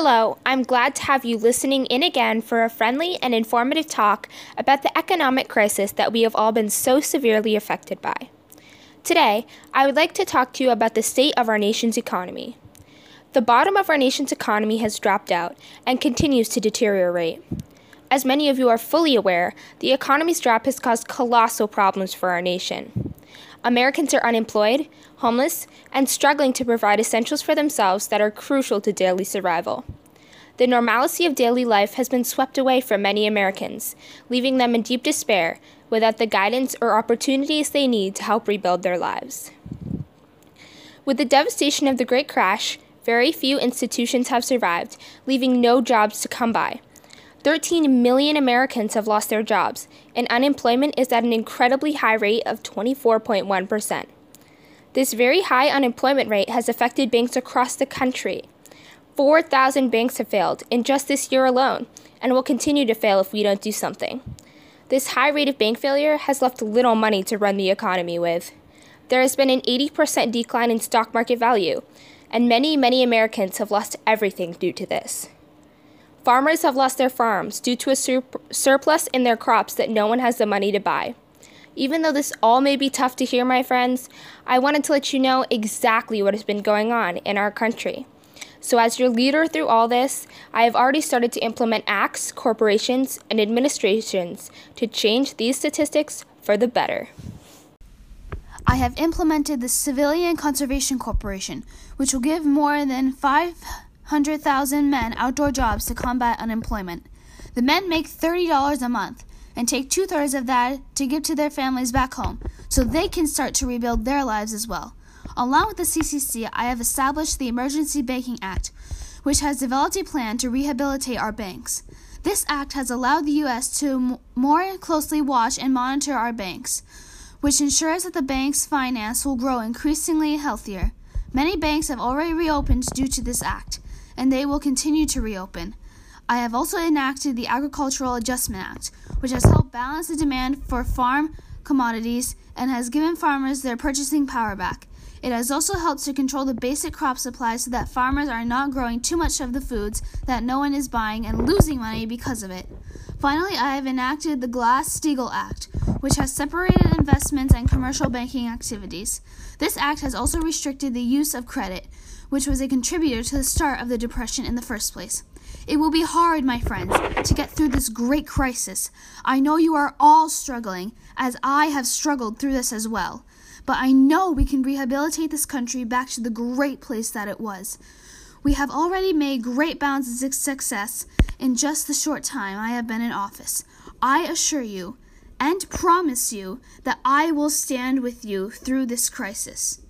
Hello, I'm glad to have you listening in again for a friendly and informative talk about the economic crisis that we have all been so severely affected by. Today, I would like to talk to you about the state of our nation's economy. The bottom of our nation's economy has dropped out and continues to deteriorate. As many of you are fully aware, the economy's drop has caused colossal problems for our nation. Americans are unemployed, homeless, and struggling to provide essentials for themselves that are crucial to daily survival. The normalcy of daily life has been swept away from many Americans, leaving them in deep despair without the guidance or opportunities they need to help rebuild their lives. With the devastation of the Great Crash, very few institutions have survived, leaving no jobs to come by. 13 million Americans have lost their jobs, and unemployment is at an incredibly high rate of 24.1%. This very high unemployment rate has affected banks across the country. 4,000 banks have failed in just this year alone, and will continue to fail if we don't do something. This high rate of bank failure has left little money to run the economy with. There has been an 80% decline in stock market value, and many, many Americans have lost everything due to this. Farmers have lost their farms due to a sur- surplus in their crops that no one has the money to buy. Even though this all may be tough to hear, my friends, I wanted to let you know exactly what has been going on in our country. So, as your leader through all this, I have already started to implement acts, corporations, and administrations to change these statistics for the better. I have implemented the Civilian Conservation Corporation, which will give more than 5 100,000 men outdoor jobs to combat unemployment. The men make $30 a month and take two thirds of that to give to their families back home so they can start to rebuild their lives as well. Along with the CCC, I have established the Emergency Banking Act, which has developed a plan to rehabilitate our banks. This act has allowed the U.S. to m- more closely watch and monitor our banks, which ensures that the bank's finance will grow increasingly healthier. Many banks have already reopened due to this act and they will continue to reopen. I have also enacted the Agricultural Adjustment Act, which has helped balance the demand for farm commodities and has given farmers their purchasing power back. It has also helped to control the basic crop supply so that farmers are not growing too much of the foods that no one is buying and losing money because of it. Finally, I have enacted the Glass Steagall Act, which has separated investments and commercial banking activities. This act has also restricted the use of credit, which was a contributor to the start of the Depression in the first place. It will be hard, my friends, to get through this great crisis. I know you are all struggling, as I have struggled through this as well. But I know we can rehabilitate this country back to the great place that it was. We have already made great bounds of success in just the short time I have been in office. I assure you and promise you that I will stand with you through this crisis.